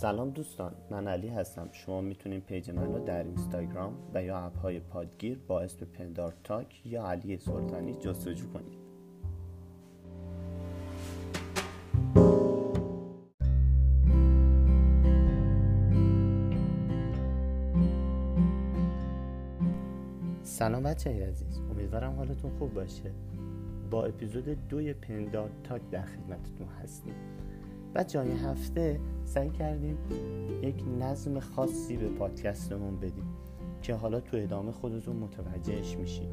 سلام دوستان من علی هستم. شما می‌تونید پیج من رو در اینستاگرام و یا اپ های پادگیر با اسم پندار تاک یا علی سلطانی جستجو کنید. سلام بچه عزیز امیدوارم حالتون خوب باشه. با اپیزود دوی پندار تاک در خدمتتون هستیم. و جای هفته سعی کردیم یک نظم خاصی به پادکستمون بدیم که حالا تو ادامه خودتون متوجهش میشید.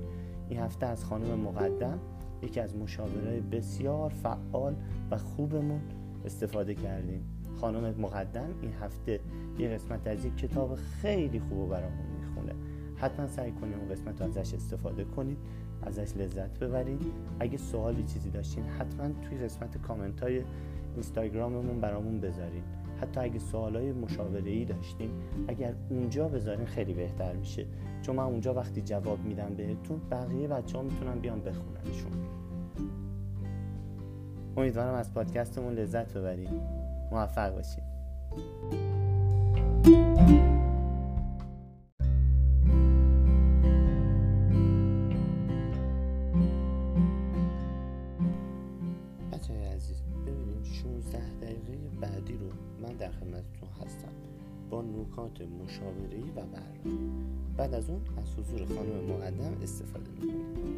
این هفته از خانم مقدم یکی از مشاورای بسیار فعال و خوبمون استفاده کردیم. خانم مقدم این هفته یه قسمت از یک کتاب خیلی خوب برامون می‌خونه. حتما سعی کنید اون قسمت ازش استفاده کنید ازش لذت ببرید. اگه سوالی چیزی داشتین حتما توی قسمت کامنت های اینستاگراممون برامون بذارین. حتی اگه سوالای مشاوره ای داشتین اگر اونجا بذارین خیلی بهتر میشه. چون من اونجا وقتی جواب میدم بهتون بقیه بچه ها می‌تونن بیان بخوننشون. امیدوارم از پادکستمون لذت ببرید موفق باشید نکات مشاوره‌ای و برنامه بعد از اون از حضور خانم مقدم استفاده می‌کنیم.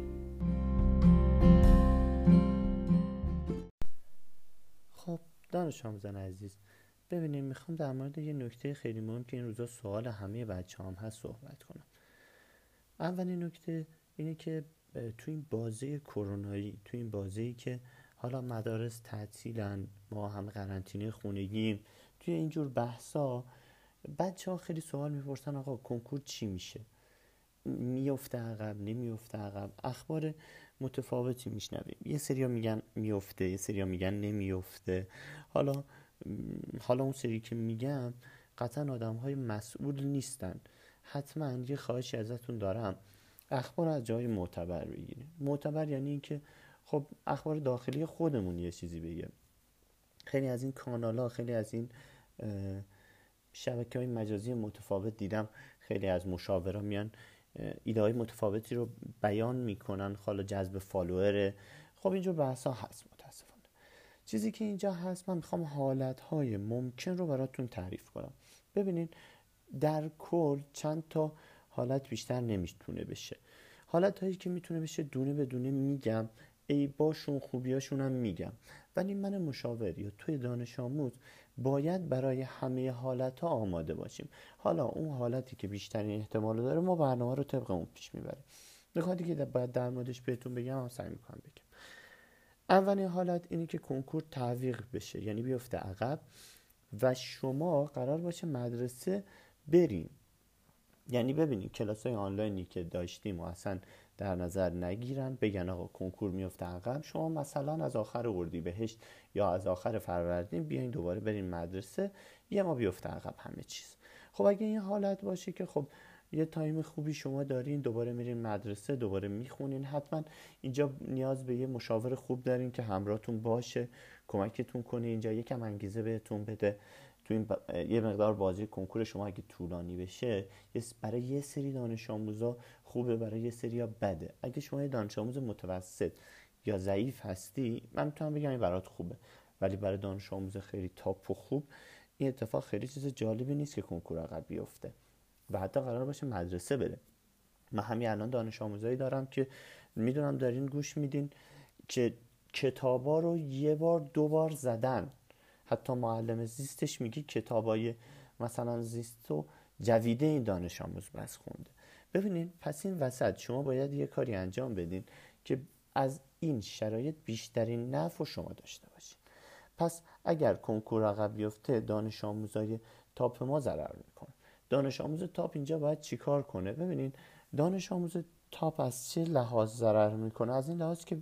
خب دانش آموزان عزیز ببینیم می‌خوام در مورد یه نکته خیلی مهم که این روزا سوال همه بچه هم هست صحبت کنم. اولین نکته اینه که تو این بازه کرونایی تو این بازه که حالا مدارس تعطیلن ما هم قرنطینه خونگیم توی اینجور بحثا بچه ها خیلی سوال می‌پرسن آقا کنکور چی میشه؟ میفته عقب نمیفته عقب؟ اخبار متفاوتی میشنویم. یه سریا میگن میفته یه سریا میگن نمیفته حالا حالا اون سری که میگم قطعا آدم های مسئول نیستن. حتما یه خواهشی ازتون دارم. اخبار از جای معتبر بگیریم. معتبر یعنی اینکه خب اخبار داخلی خودمون یه چیزی بگه. خیلی از این کانال ها خیلی از این شبکه های مجازی متفاوت دیدم. خیلی از مشاورا میان ایده های متفاوتی رو بیان می‌کنن. حالا جذب فالووره خب اینجور بحث ها هست متاسفانه. چیزی که اینجا هست من می‌خوام حالت های ممکن رو براتون تعریف کنم. ببینین در کل چند تا حالت بیشتر نمی‌تونه بشه. حالت هایی که می‌تونه بشه دونه به دونه میگم. ای باشون خوبیاشون هم میگم. ولی من مشاور یا توی دانش آموز باید برای همه حالت ها آماده باشیم. حالا اون حالتی که بیشترین احتمال داره ما برنامه رو طبق اون پیش می‌بریم. نکاتی که باید در موردش بهتون بگم هم سعی می‌کنم بگم. اولین حالت اینه که کنکور تعویق بشه یعنی بیفته عقب و شما قرار باشه مدرسه بریم یعنی ببینید کلاس های آنلاینی که داشتیم و اصلا در نظر نگیرن بگن آقا کنکور میفته عقب شما مثلا از آخر اردیبهشت یا از آخر فروردین بیاین دوباره برین مدرسه یه ما بیفته عقب همه چیز. خب اگه این حالت باشه که خب یه تایم خوبی شما دارین دوباره میرین مدرسه دوباره می‌خونین حتما اینجا نیاز به یه مشاور خوب دارین که همراهتون باشه کمکتون کنه اینجا یکم انگیزه بهتون بده. تو این. یه مقدار بازی کنکور شما اگه طولانی بشه برای یه سری دانش آموزا خوبه برای یه سری ها بده. اگه شما یه دانش آموز متوسط یا ضعیف هستی من می‌تونم بگم این برات خوبه. ولی برای دانش آموز خیلی تاپ و خوب این اتفاق خیلی چیز جالبی نیست که کنکور عقب بیفته و حتی قرار باشه مدرسه بره. من همین الان دانش آموزایی دارم که می‌دونم دارین گوش میدین که کتابا رو یه بار دو بار زدن. حتی معلم زیستش میگه کتابای مثلا زیست و جویده این دانش آموز بس خونده. ببینین پس این وسط شما باید یه کاری انجام بدین که از این شرایط بیشترین نفع شما داشته باشین. پس اگر کنکور عقب بیفته دانش آموزای تاپ ما ضرر می‌کنه. دانش آموز تاپ اینجا باید چیکار کنه؟ ببینین دانش آموز تاپ از چه لحاظ ضرر می‌کنه؟ از این لحاظ که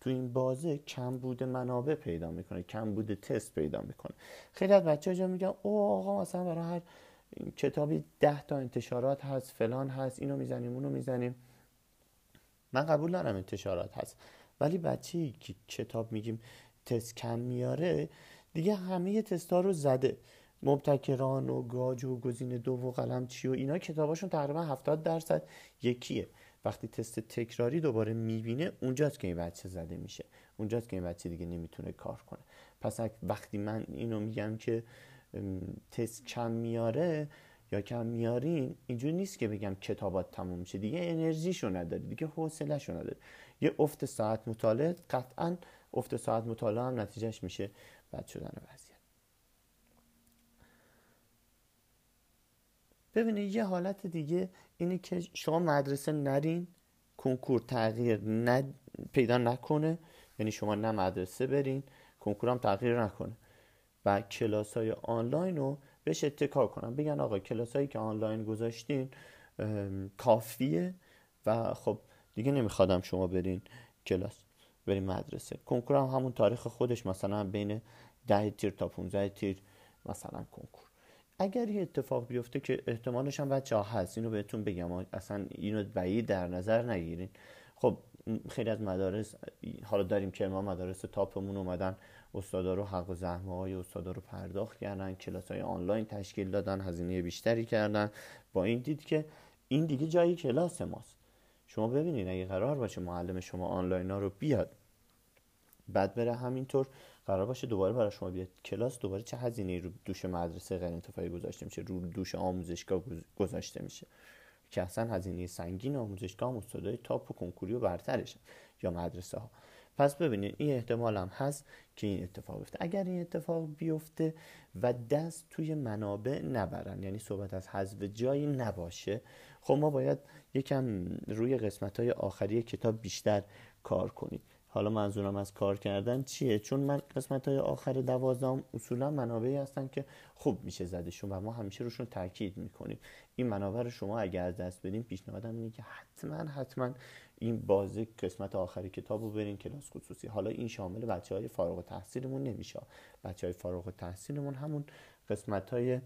تو این بازه کم بوده منابع پیدا می‌کنه کم بوده تست پیدا می‌کنه. خیلی از بچه ها میگن او آقا مثلا برای هر کتابی ده تا انتشارات هست فلان هست اینو می‌زنیم اونو می‌زنیم. من قبول دارم انتشارات هست. ولی بچه که کتاب میگیم تست کم میاره دیگه همه تست ها رو زده. مبتکران و گاج و گزینه دو و قلم چی و اینا کتاباشون تقریبا 70 درصد یکیه. وقتی تست تکراری دوباره می‌بینه اونجاست که این بچه زده میشه. اونجاست که این بچه دیگه نمی‌تونه کار کنه. پس وقتی من اینو میگم که تست کم میاره یا کم میارین اینجوری نیست که بگم کتابات تموم میشه دیگه انرژیشو نداری دیگه حوصلهشو نداری. یه افت ساعت مطالعه قطعا افت ساعت مطالعه هم نتیجهش میشه بد شدن وضعیت. ببینید یه حالت دیگه اینه که شما مدرسه نرین کنکور تغییر ند... پیدا نکنه. یعنی شما نه مدرسه برین کنکور هم تغییر نکنه. و کلاس های آنلاین رو بهش اتکا کنن بگن آقا کلاس هایی که آنلاین گذاشتین کافیه. و خب دیگه نمیخوادم شما برین کلاس برین مدرسه. کنکور هم همون تاریخ خودش مثلا بین ده تیر تا 15 تیر مثلا کنکور. اگر یه اتفاق بیفته که احتمالش هم بچه ها هست اینو بهتون بگم. اصلا اینو بعید در نظر نگیرین. خب خیلی از مدارس حالا داریم که ما مدارس تاپمون اومدن استادا رو حق و زحمه های استادا رو پرداخت کردن کلاس های آنلاین تشکیل دادن هزینه بیشتری کردن. با این دید که این دیگه جایی کلاس ماست. شما ببینید اگه قرار باشه معلم شما آنلاین ها رو بیاد بعد بره همینطور قرار باشه دوباره برای شما بیاد کلاس دوباره چه هزینه رو دوش مدرسه غیر انتفاعی گذاشته میشه رو دوش آموزشگاه گذاشته میشه؟ که اصلا هزینه سنگین آموزشگاه هم استادای تاپ و کنکوری و برترش یا مدرسه ها پس ببینید این احتمال هم هست که این اتفاق بیفته. اگر این اتفاق بیفته و دست توی منابع نبرن یعنی صحبت از حذف جایی نباشه خب ما باید یکم روی قسمت های آخری کتاب بیشتر کار کنیم. حالا منظورم از کار کردن چیه؟ چون من قسمت های آخر دوازدهم اصولا منابعی هستن که خوب میشه زدشون و ما همیشه روشون تاکید می‌کنیم. این منابع رو شما اگر از دست بدین پیشنهادم اینه که حتما حتما این بازی قسمت آخر کتاب رو برین کلاس خصوصی. حالا این شامل بچه های فارغ تحصیلمون نمیشه. بچه های فارغ تحصیلمون همون قسمت های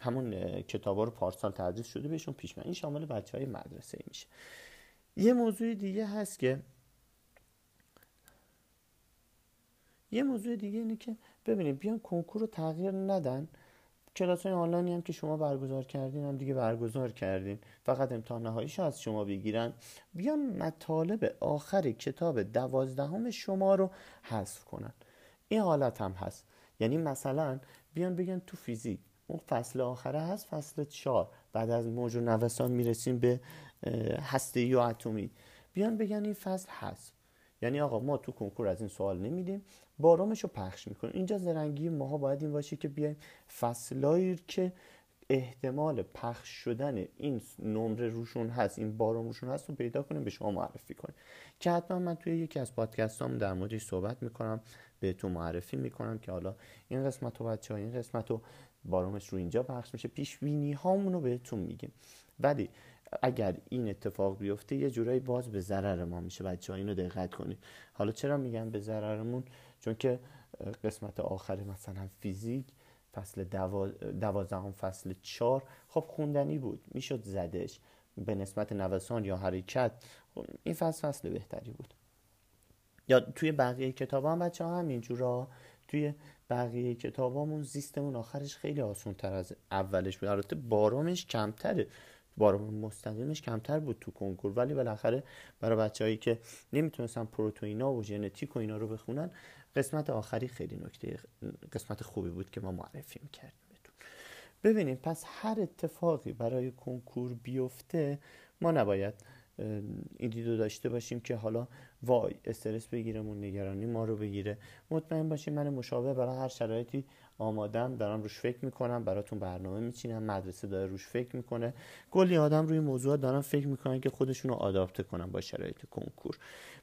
همون کتاب ها رو پارسال تدریس شده بهشون پیش این شامل بچه های مدرسه میشه. یه موضوع دیگه هست که یه موضوع دیگه اینه که ببینید بیان کنکور رو تغییر ندن. کلاس های آنلاینی هم که شما برگزار کردین هم دیگه برگزار کردین. فقط امتحان نهاییش از شما بگیرن. بیان مطالب آخر کتاب دوازدهم شما رو حذف کنن. این حالت هم هست. یعنی مثلا بیان بگن تو فیزیک اون فصل آخره هست فصل چهار. بعد از موج و نوسان می‌رسیم به هسته و اتمی. بیان بگن این فصل هست. یعنی آقا ما تو کنکور از این سوال نمیدیم. بارامش رو پخش می‌کنیم. اینجا زرنگی ماها باید این باشه که بیایم فصلایی که احتمال پخش شدن این نمره روشون هست این بارام روشون هست رو پیدا کنیم به شما معرفی کنیم. که حتما من توی یکی از پادکست هم در موردش صحبت می‌کنم بهتون معرفی می‌کنم که حالا این قسمت رو بچه این قسمت رو بارامش رو اینجا پخش میشه. پیش بینی هامون رو بهتون میگیم. ولی اگر این اتفاق بیفته یه جورایی باز به ضرر ما میشه. بچه ها اینو دقت کنید. حالا چرا میگن به ضررمون؟ چون که قسمت آخر مثلا فیزیک فصل دوازدهم فصل چهار خب خوندنی بود. می‌شد زدش به نسبت نوسان یا حرکت. خب این فصل فصل بهتری بود. یا توی بقیه کتاب هم بچه ها همینجورا. توی بقیه کتابامون زیستمون آخرش خیلی آسون تر از اولش بود. البته بارامش کمتره. بارم مستقیمش کمتر بود تو کنکور. ولی بالاخره برای بچههایی که نمی‌تونستن پروتئینا و ژنتیک و اینا رو بخونن قسمت آخری خیلی نکته قسمت خوبی بود که ما معرفی می‌کردیم بهتون. ببینیم پس هر اتفاقی برای کنکور بیفته ما نباید این دیدو داشته باشیم که حالا وای استرس بگیرمون نگرانی ما رو بگیره. مطمئن باشیم من مشابه برای هر شرایطی آمادم. دارم روش فکر می‌کنم براتون برنامه میچینم. مدرسه داره روش فکر می‌کنه. کلی آدم روی موضوع دارن فکر می‌کنن که خودشون رو آداپته کنن با شرایط کنکور.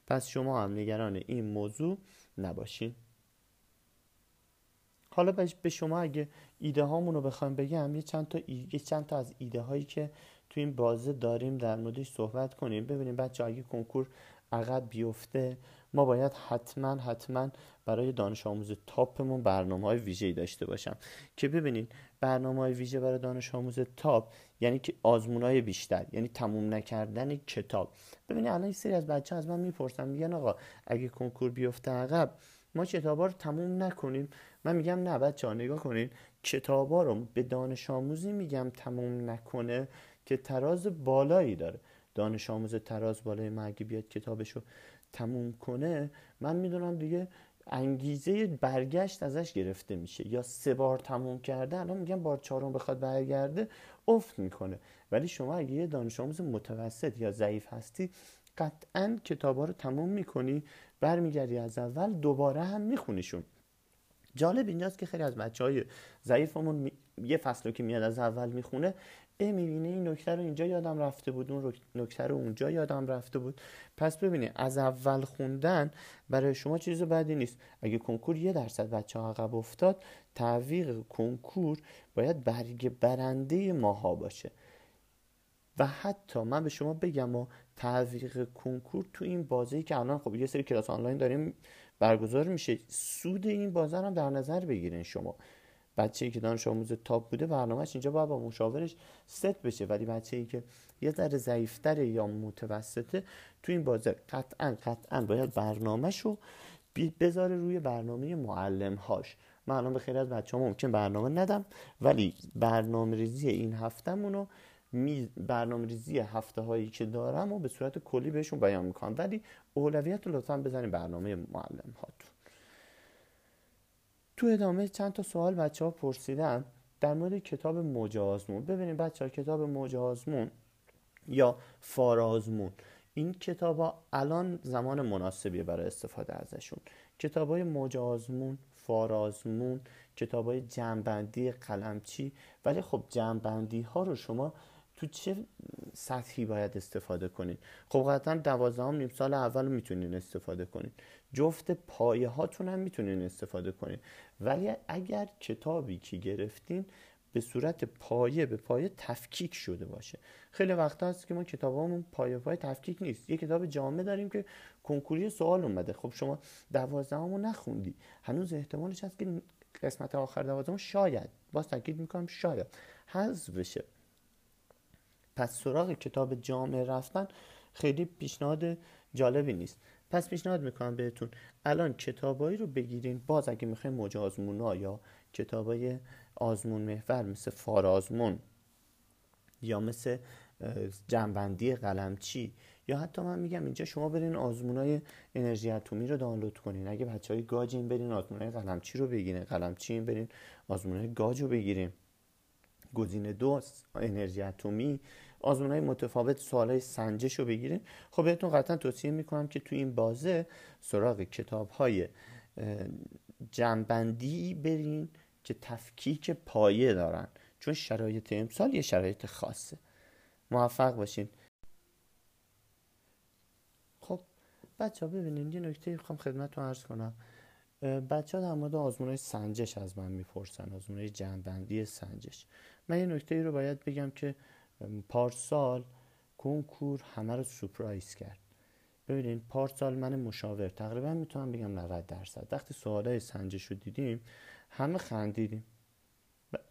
پس شما هم نگران این موضوع نباشین. حالا به شما اگه ایده هامون رو بخوایم بگم یه چند تا, یه چند تا از ایده هایی که تو بازه داریم در موردش صحبت کنیم. ببینیم بچه اگه کنکور عقب بیفته ما باید حتما حتما برای دانش آموز تاپمون برنامه های ویژه داشته باشم. که ببینید برنامه های ویژه برای دانش آموز تاپ یعنی که آزمون های بیشتر یعنی تموم نکردن کتاب. ببینید الان سری از بچه از من می‌پرسن میگن آقا اگه کنکور بیفته عقب ما کتابا رو تموم نکنیم. من میگم نه بچه ها نگاه کنین کتابا رو به دانش آموزی میگم تموم نکنه. که تراز بالایی داره. دانش آموز تراز بالای اگه بیاد کتابشو تموم کنه من می‌دونم دیگه انگیزه برگشت ازش گرفته میشه. یا سه بار تموم کرده الان میگم بار چهارم بخواد برگرده افت می‌کنه. ولی شما اگه یه دانش آموز متوسط یا ضعیف هستی قطعا کتابا رو تموم می‌کنی برمیگردی از اول دوباره هم میخونیشون. جالب اینجاست که خیلی از بچه های ضعیفمون یه فصل که میاد از اول می‌خونه می‌بینه این نکته رو اینجا یادم رفته بود. اون نکته رو اونجا یادم رفته بود. پس ببینید از اول خوندن برای شما چیز بدی نیست. اگه کنکور یه درصد بچه عقب افتاد تعویق کنکور باید برگ برنده ماها باشه. و حتی من به شما بگم و تعویق کنکور تو این بازی که الان خب یه سری کلاس آنلاین داریم برگزار میشه سود این بازه هم در نظر بگیرین شما. بچه ای که دانش آموز تاپ بوده برنامهش اینجا باید با مشاورش ست بشه. ولی بچه ای که یه ذره ضعیفتره یا متوسطه تو این بازه قطعا قطعا باید برنامهش رو بذاره روی برنامه معلم هاش من الان به خیلی از بچه ها ممکن برنامه ندم ولی برنامه ریزی این هفتهمون رو برنامه ریزی هفته هایی که دارم و به صورت کلی بهشون بیان می‌کنم. ولی اولویت رو لطفا بزنیم برنامه معلم هاتون تو ادامه چند تا سوال بچه ها پرسیدن در مورد کتاب موج آزمون ببینید بچه ها کتاب موج آزمون یا فارازمون این کتاب ها الان زمان مناسبیه برای استفاده ازشون. کتاب های موج آزمون فارازمون کتاب های جنبندی قلمچی. ولی خب جنبندی ها رو شما تو چه سطحی باید استفاده کنید؟ خب قطعا دوازدهم نیم سال اول می‌تونین استفاده کنید. جفت پایه هاتون هم می‌تونین استفاده کنید ولی اگر کتابی که گرفتین به صورت پایه به پایه تفکیک شده باشه. خیلی وقت هست که ما کتابامون پایه پایه تفکیک نیست. یه کتاب جامعه داریم که کنکوری سوال اومده. خب شما دوازدهمو نخوندی. هنوز احتمالش هست که قسمت آخر دوازدهم شاید. باز تاکید می‌کنم شاید. حذف بشه. پس سراغ کتاب جامعه رفتن خیلی پیشنهاد جالبی نیست. پس پیشنهاد می‌کنم بهتون. الان کتابایی رو بگیرین. باز اگه می‌خواین موج ها یا کتابای آزمون محور مثل فارازمون یا مثل جنبندی قلمچی یا حتی من میگم اینجا شما برین های انرژی اتمی رو دانلود کنین. اگه بچه های گاجین برین های قلمچی رو بگیرین. قلمچی برین های گاج رو بگیرین. گزینه دو انرژی اتمی آزمون های متفاوت سوال های سنجش رو بگیرین خب بهتون قطعا توصیه می‌کنم که تو این بازه سراغ کتاب های جنبندی برین که تفکیک پایه دارن. چون شرایط امسال یه شرایط خاصه. موفق باشین. خب بچه ها ببینین یه نکته خواهم خدمت رو عرض کنم. بچه ها در مورد آزمون های سنجش از من می‌پرسن آزمون های جنبندی سنجش. من یه نکته ای رو باید بگم که پارسال کنکور همه رو سپرایز کرد. ببینید پارسال من مشاور تقریبا می‌تونم بگم 90 درصد. وقتی سوالای سنجش رو دیدیم همه خندیدیم.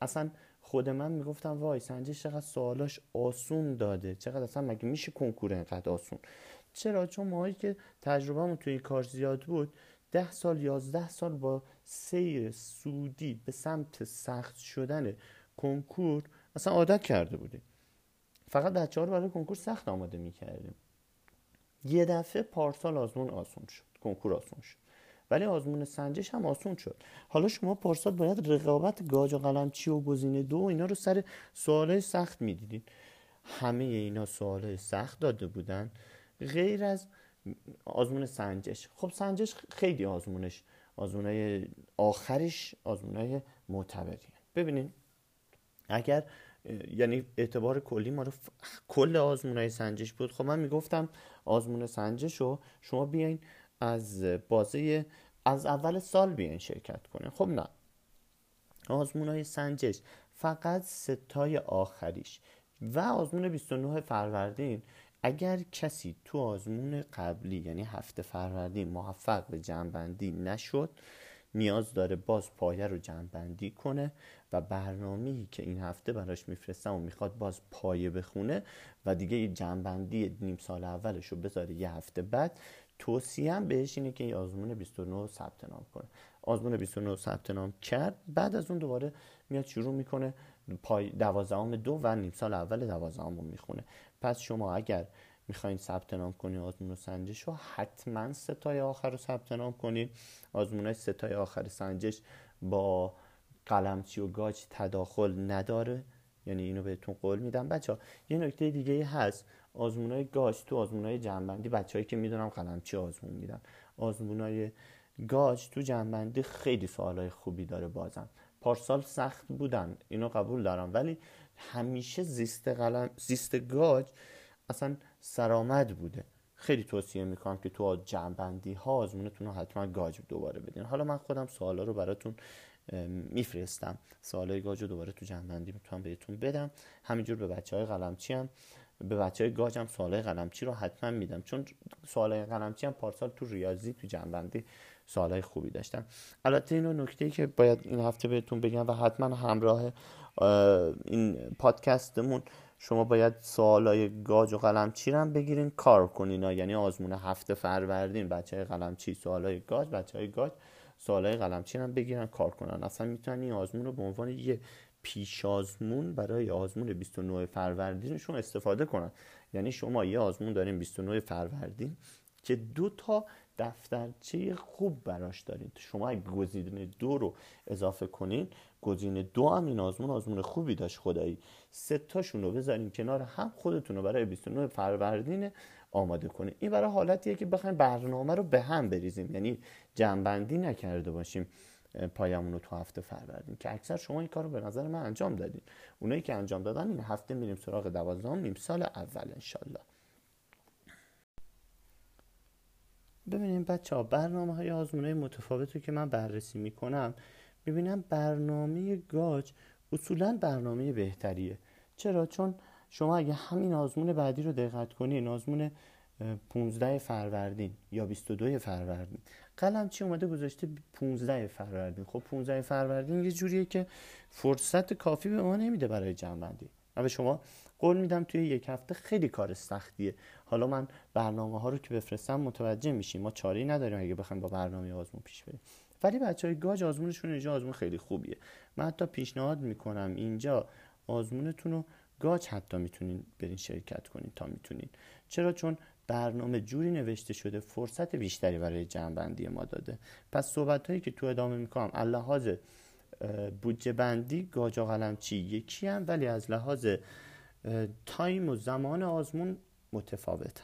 اصلا خود من می‌گفتم وای سنجش چقدر سوالاش آسون داده. چقدر اصلا مگه میشه کنکور اینقدر آسون؟ چرا؟ چون ماهایی که تجربهمون توی این کار زیاد بود ده سال یازده سال با سیر سودی به سمت سخت شدن کنکور اصلا عادت کرده بودیم. فقط بچه ها رو برای کنکور سخت آماده می‌کردیم. یه دفعه پارسال آزمون آسون شد کنکور آسون شد. ولی آزمون سنجش هم آسون شد. حالا شما پارسال باید رقابت گاج و قلمچی و گزینه دو اینا رو سر سوال سخت می‌دیدین. همه اینا سوال سخت داده بودن. غیر از آزمون سنجش. خب سنجش خیلی آزمونش آزمونای آخرش آزمونای معتبری ببینین اگر یعنی اعتبار کلی ما رو کل آزمون های سنجش بود. خب من می‌گفتم آزمون سنجش رو شما بیاین از بازه از اول سال بیاین شرکت کنین. خب نه. آزمون های سنجش فقط ستای آخریش و آزمون 29 فروردین. اگر کسی تو آزمون قبلی یعنی هفته فروردین موفق به جنبندی نشد نیاز داره باز پایه رو جمع کنه و برنامه‌ای که این هفته براش میفرستم و می‌خواد باز پایه بخونه و دیگه یه جنبندی نیم سال اولش رو بذاره یه هفته بعد توصیه بهش اینه که این آزمون 29 ثبت نام کنه. آزمون 29 ثبت نام کرد بعد از اون دوباره میاد شروع می‌کنه پای دوازدهم دو و نیم سال اول دوازدهم رو می‌خونه. پس شما اگر می‌خواین ثبت نام کنید آزمون سنجش رو حتما ستای آخر رو ثبت نام کنید آزمون های ستای آخر سنجش با قلمچی و گاج تداخل نداره. یعنی اینو بهتون قول میدم. بچه ها یه نکته دیگه هست. آزمون های گاج تو آزمون های جنبندی بچه که می‌دونم قلمچی آزمون میدن. آزمون های گاج تو جنبندی خیلی سوال های خوبی داره بازم. پارسال سخت بودن. اینو قبول دارم. ولی همیشه زیست, قلم، زیست گاج اصلا سرآمد بوده. خیلی توصیه می‌کنم که تو جنبندی ها آزمونتون رو حتما گاج دوباره بدین. حالا من خودم سوالا رو براتون میفرستم. سوالای گاج رو دوباره تو جنبندی می‌تونم بهتون بدم. همینجور به بچه های قلمچی هم به بچه های گاج هم سوالای قلمچی رو حتما میدم. چون سوالای قلمچی هم پارسال تو ریاضی تو جنبندی سوالای خوبی داشتم البته اینو نکته که باید این هفته بهتون بگم و حتما همراه این پادکستمون شما باید سوالای گاج و قلمچی هم بگیرین کار کنین یعنی آزمون هفته فروردین بچه های قلمچی سوالای گاج بچه های گاج سوالای قلمچی هم بگیرن کار کنن. اصلا می‌تونن این آزمون رو به عنوان یه پیش آزمون برای آزمون 29 فروردینشون استفاده کنن. یعنی شما یه آزمون دارین 29 فروردین که دو تا دفترچه خوب براش دارید شما اگه گزینه دو رو اضافه کنین گزینه دو هم این آزمون آزمون خوبی داشت خدایی. سه رو بذارین کنار هم خودتون رو برای 29 فروردین آماده کنید این برای حالتیه که بخوایم برنامه رو به هم بریزیم. یعنی جنبندی نکرده باشیم پایمون رو تو هفته فروردین. که اکثر شما این کار رو به نظر من انجام دادین. اونایی که انجام دادن این هفته میریم سراغ دوازدهم نیم سال اول انشالله. ببینیم بچه ها برنامه های آزمون متفاوت رو که من بررسی می‌کنم می‌بینم برنامه گاج اصولا برنامه بهتریه. چرا؟ چون شما اگه همین آزمون بعدی رو دقت کنین آزمون 15 فروردین یا 22 فروردین قلم چی اومده گذاشته؟ 15 فروردین. خب 15 فروردین یه جوریه که فرصت کافی به ما نمیده برای جنبندی به شما قول میدم توی یک هفته خیلی کار سختیه. حالا من برنامه ها رو که بفرستم متوجه میشیم. ما چاری نداریم اگه بخوایم با برنامه آزمون پیش بریم. ولی بچه های گاج آزمونشون اینجا آزمون خیلی خوبیه. من حتی پیشنهاد می‌کنم اینجا آزمونتون رو گاج حتی می‌تونین برین شرکت کنین تا می‌تونین. چرا؟ چون برنامه جوری نوشته شده فرصت بیشتری برای جمعبندی ما داده. پس صحبت هایی که تو ادامه می‌کنم لحاظ بودجه بندی گاجا قلم چی؟ یکی هم ولی از لحاظ تایم و زمان آزمون متفاوت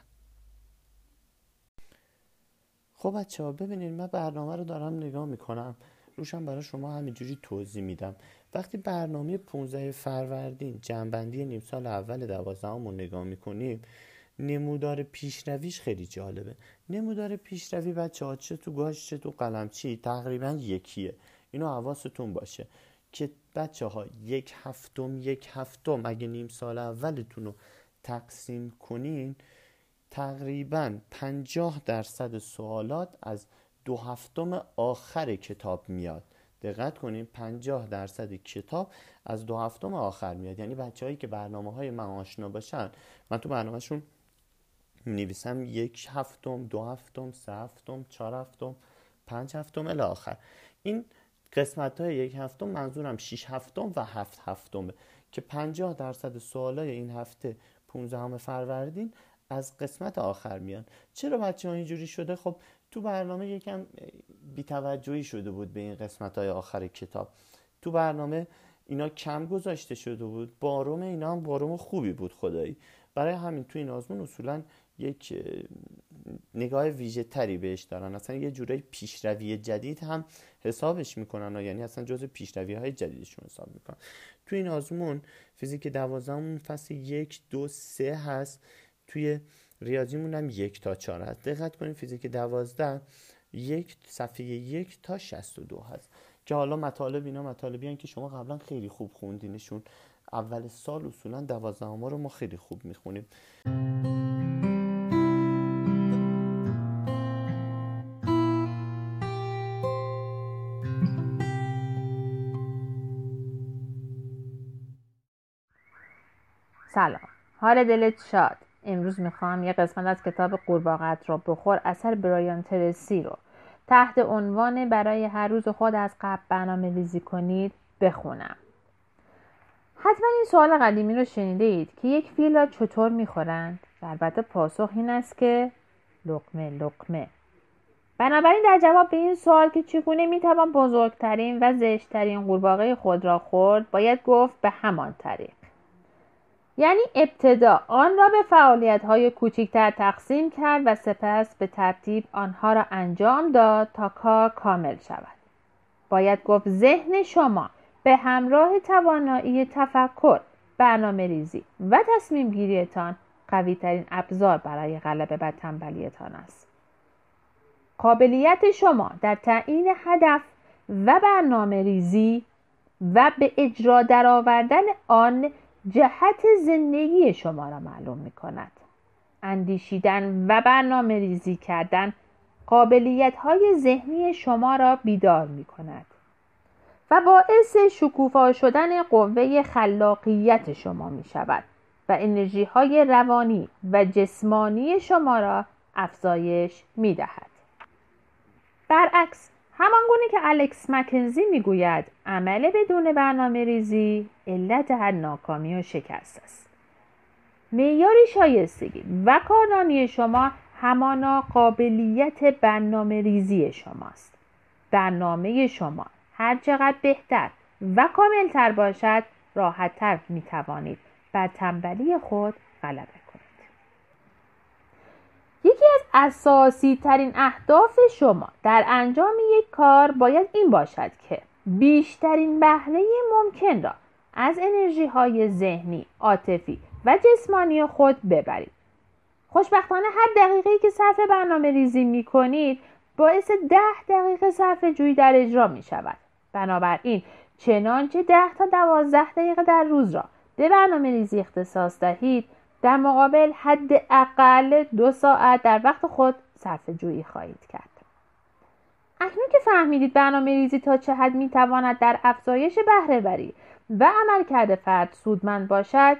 خب بچه ها ببینید من برنامه رو دارم نگاه می‌کنم. روشم برای شما همینجوری توضیح میدم. وقتی برنامه 15 فروردین جنبندی نیم سال اول دوازدهم رو نگاه می‌کنیم نمودار پیشرویش خیلی جالبه. نمودار پیشروی بچه ها چه تو گاش چه تو قلمچی تقریبا یکیه. اینو حواستون باشه که بچه ها یک هفتم یک هفتم اگه نیم سال اولتون رو تقسیم کنین تقریبا پنجاه درصد سوالات از دو هفتم آخر کتاب میاد. دقت کنیم پنجاه درصد کتاب از دو هفتم آخر میاد. یعنی بچههایی که برنامه های من آشنا باشن من تو برنامهشون نویسم یک هفتم دو هفتم سه هفتم چهار هفتم پنج هفتم الی آخر. این قسمت های یک هفتم منظورم 6 هفتم و هفت هفتمه که 50 درصد سوالای این هفته 15 فروردین از قسمت آخر میان. چرا بچه ها اینجوری شده؟ خب تو برنامه یکم بیتوجهی شده بود به این قسمت های آخر کتاب. تو برنامه اینا کم گذاشته شده بود. باروم اینا هم باروم خوبی بود خدایی. برای همین تو این آزمون اصولا یک نگاه ویژه تری بهش دارن. اصلا یه جورایی پیشروی جدید هم حسابش می‌کنن یعنی اصلا جز پیشروی های جدیدشون حساب می‌کنن. تو این آزمون فیزیک دوازدهم فصل یک دو سه هست. توی ریاضیمون هم یک تا چهار هست. دقت کنید فیزیک دوازده یک صفحه یک تا شست و دو هست. که حالا مطالب اینا مطالبی که شما قبلا خیلی خوب خوندینشون. اول سال اصولا دوازده ها رو ما خیلی خوب می‌خونیم. سلام. حال دلت شاد. امروز می‌خوام یه قسمت از کتاب قورباغت را بخور. اثر برایان ترسی رو. تحت عنوان برای هر روز خود از قبل برنامه ریزی کنید بخونم. حتما این سوال قدیمی رو شنیده اید که یک فیل را چطور می‌خورند؟ البته پاسخ این است که لقمه لقمه. بنابراین در جواب به این سوال که چگونه می‌توان بزرگترین و زشتترین قورباغه خود را خورد باید گفت به همان طریق. یعنی ابتدا آن را به فعالیت های کوچکتر تقسیم کرد و سپس به ترتیب آنها را انجام داد تا کار کامل شود. باید گفت ذهن شما به همراه توانایی تفکر برنامه ریزی و تصمیم گیریتان قوی ترین ابزار برای غلبه بر تنبلیتان است. قابلیت شما در تعیین هدف و برنامه ریزی و به اجرا درآوردن آن جهت زندگی شما را معلوم می کند. اندیشیدن و برنامه ریزی کردن قابلیت های ذهنی شما را بیدار می کند و باعث شکوفا شدن قوه خلاقیت شما می شود و انرژی های روانی و جسمانی شما را افزایش می دهد. برعکس همان گونه که الکس مکنزی می‌گوید عمل بدون برنامه ریزی علت هر ناکامی و شکست است. معیار شایستگی و کاردانی شما همانا قابلیت برنامه ریزی شماست. برنامه شما هر چقدر بهتر و کاملتر باشد راحتتر می توانید بر تنبلی خود غلبه یکی از اساسی ترین اهداف شما در انجام یک کار باید این باشد که بیشترین بهره ممکن را از انرژی های ذهنی، عاطفی و جسمانی خود ببرید. خوشبختانه هر دقیقه که صرف برنامه ریزی می کنید باعث ده دقیقه صرف جویی در اجرا می شود. بنابراین چنانچه ده تا دوازده دقیقه در روز را به برنامه ریزی اختصاص دهید در مقابل حد اقل دو ساعت در وقت خود صرف جویی خواهید کرد. اکنون که فهمیدید برنامه ریزی تا چه حد می تواند در افزایش بهره بری و عملکرد فرد سودمند باشد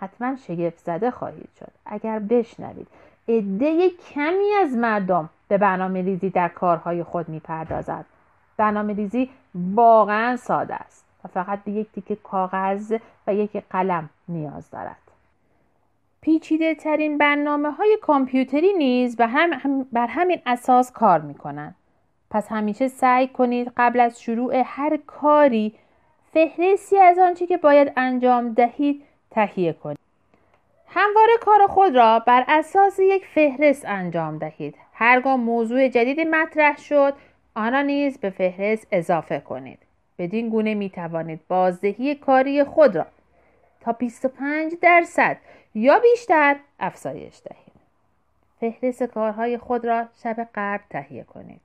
حتما شگفت زده خواهید شد. اگر بشنوید عده کمی از مردم به برنامه ریزی در کارهای خود می پردازد برنامه ریزی واقعا ساده است و فقط یک تیکه کاغذ و یک قلم نیاز دارد. پیچیده ترین برنامه های کامپیوتری نیز بر, هم بر همین اساس کار می کنند. پس همیشه سعی کنید قبل از شروع هر کاری فهرستی از آنچه که باید انجام دهید تهیه کنید. همواره کار خود را بر اساس یک فهرست انجام دهید. هرگاه موضوع جدیدی مطرح شد آن را نیز به فهرست اضافه کنید. بدین گونه می توانید بازدهی کاری خود را تا 25 درصد یا بیشتر افزایش دهید. فهرست کارهای خود را شب قبل تهیه کنید.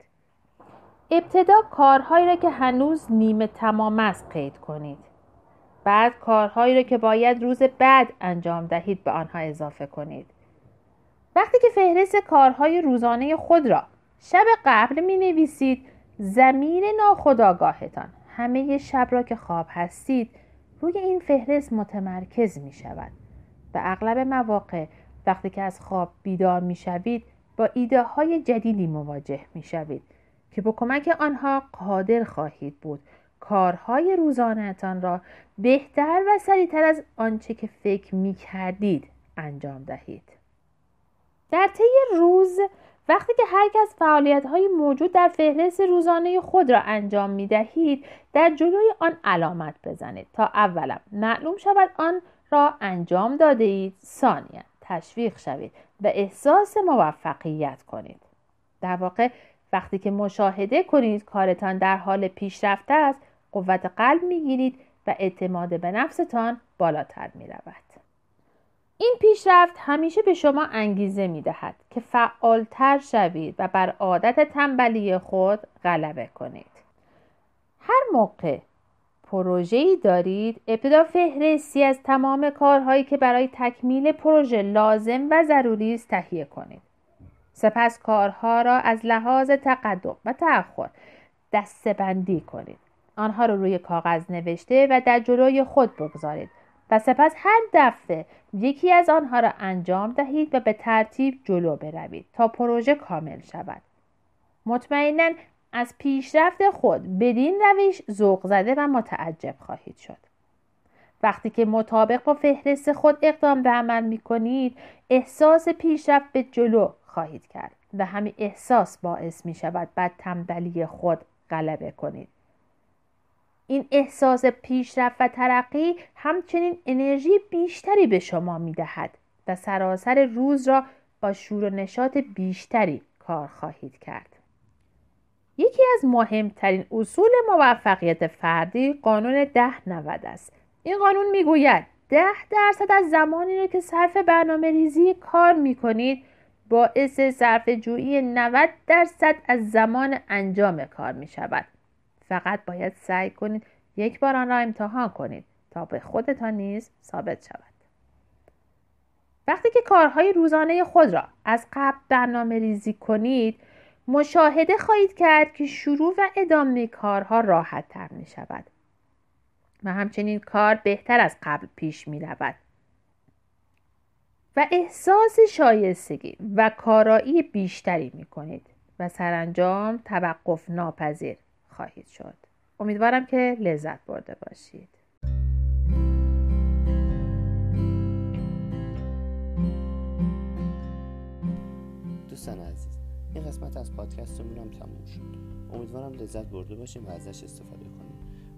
ابتدا کارهایی را که هنوز نیمه تمام است قید کنید. بعد کارهایی را که باید روز بعد انجام دهید به آنها اضافه کنید. وقتی که فهرست کارهای روزانه خود را شب قبل می نویسید زمین ناخداگاهتان همه شب را که خواب هستید روی این فهرست متمرکز می شود و اغلب مواقع وقتی که از خواب بیدار می شوید با ایده های جدیدی مواجه می شوید که با کمک آنها قادر خواهید بود کارهای روزانهتان را بهتر و سریعتر از آنچه که فکر می کردید انجام دهید. در طی روز وقتی که هر کس فعالیت های موجود در فهرست روزانه خود را انجام می دهید در جلوی آن علامت بزنید تا اولا معلوم شود آن را انجام داده اید ثانیا تشویق شوید و احساس موفقیت کنید در واقع وقتی که مشاهده کنید کارتان در حال پیشرفته است قوت قلب می‌گیرید و اعتماد به نفستان بالاتر می رود. این پیشرفت همیشه به شما انگیزه می دهد که فعالتر شوید و بر عادت تنبلی خود غلبه کنید. هر موقع پروژه‌ای دارید؟ ابتدا فهرستی از تمام کارهایی که برای تکمیل پروژه لازم و ضروری است تهیه کنید. سپس کارها را از لحاظ تقدم و تأخر دسته بندی کنید. آنها را روی کاغذ نوشته و در جلوی خود بگذارید و سپس هر دفعه یکی از آنها را انجام دهید و به ترتیب جلو بروید تا پروژه کامل شود. مطمئنا از پیشرفت خود بدین روش ذوق زده و متعجب خواهید شد وقتی که مطابق با فهرست خود اقدام به عمل می کنید احساس پیشرفت به جلو خواهید کرد و همین احساس باعث می شود بعد تنبلی خود غلبه کنید این احساس پیشرفت و ترقی همچنین انرژی بیشتری به شما می دهد و سراسر روز را با شور و نشاط بیشتری کار خواهید کرد. یکی از مهمترین اصول موفقیت فردی قانون ده نود است. این قانون می‌گوید ده درصد از زمانی را که صرف برنامه ریزی کار می کنید باعث صرف جویی 90 درصد از زمان انجام کار می شود. فقط باید سعی کنید یک بار آن را امتحان کنید تا به خودتان نیز ثابت شود. وقتی که کارهای روزانه خود را از قبل برنامه ریزی کنید مشاهده خواهید کرد که شروع و ادامه کارها راحت تر می شود و همچنین کار بهتر از قبل پیش می رود. و احساس شایستگی و کارایی بیشتری می کنید و سرانجام توقف ناپذیر خواهید شد. امیدوارم که لذت برده باشید. دوستان این قسمت از پادکستمون هم تموم شد. امیدوارم لذت برده باشیم و ازش استفاده کنیم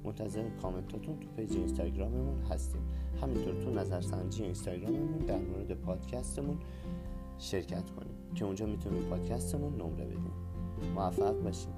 منتظر کامنتاتون تو پیج اینستاگراممون هستیم. همینطور تو نظرسنجی اینستاگراممون در مورد پادکستمون شرکت کنیم که اونجا می‌تونیم پادکستمون نمره بدیم موفق باشیم